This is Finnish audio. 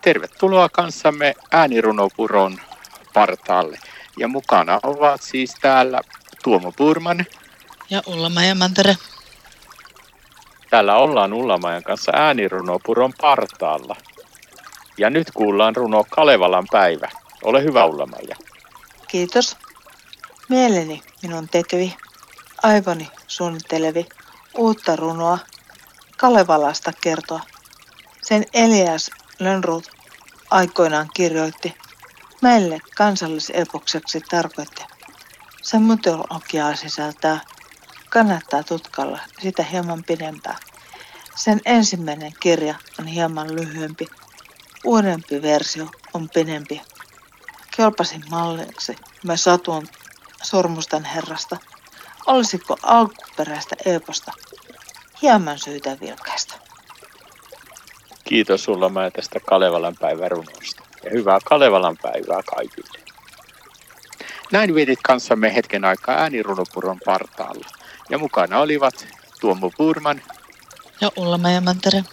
Tervetuloa kanssamme äänirunopuron partaalle. Ja mukana ovat siis täällä Tuomo Purman. Ja Ullamaja Mantere. Täällä ollaan Ullamajan kanssa äänirunopuron partaalla. Ja nyt kuullaan runo Kalevalan päivä. Ole hyvä Ullamaja. Kiitos. Mieleni minun tekevi, aivoni suunnittelevi uutta runoa Kalevalasta kertoa. Sen Elias Lönnroth aikoinaan kirjoitti meille kansallisepokseksi tarkoitti. Se mytologiaa sisältää. Kannattaa tutkalla sitä hieman pidempää. Sen ensimmäinen kirja on hieman lyhyempi. Uudempi versio on pidempi. Kelpasin malliksi myös Satun sormusten herrasta. Olisiko alkuperäistä eposta hieman syytä vilkaista? Kiitos sulla mä tästä Kalevalan päivän runosta. Ja hyvää Kalevalan päivää kaikille. Näin vietit kanssamme hetken aikaa äänirunopuron partaalla. Ja mukana olivat Tuomo Purman ja Ulla Mantere.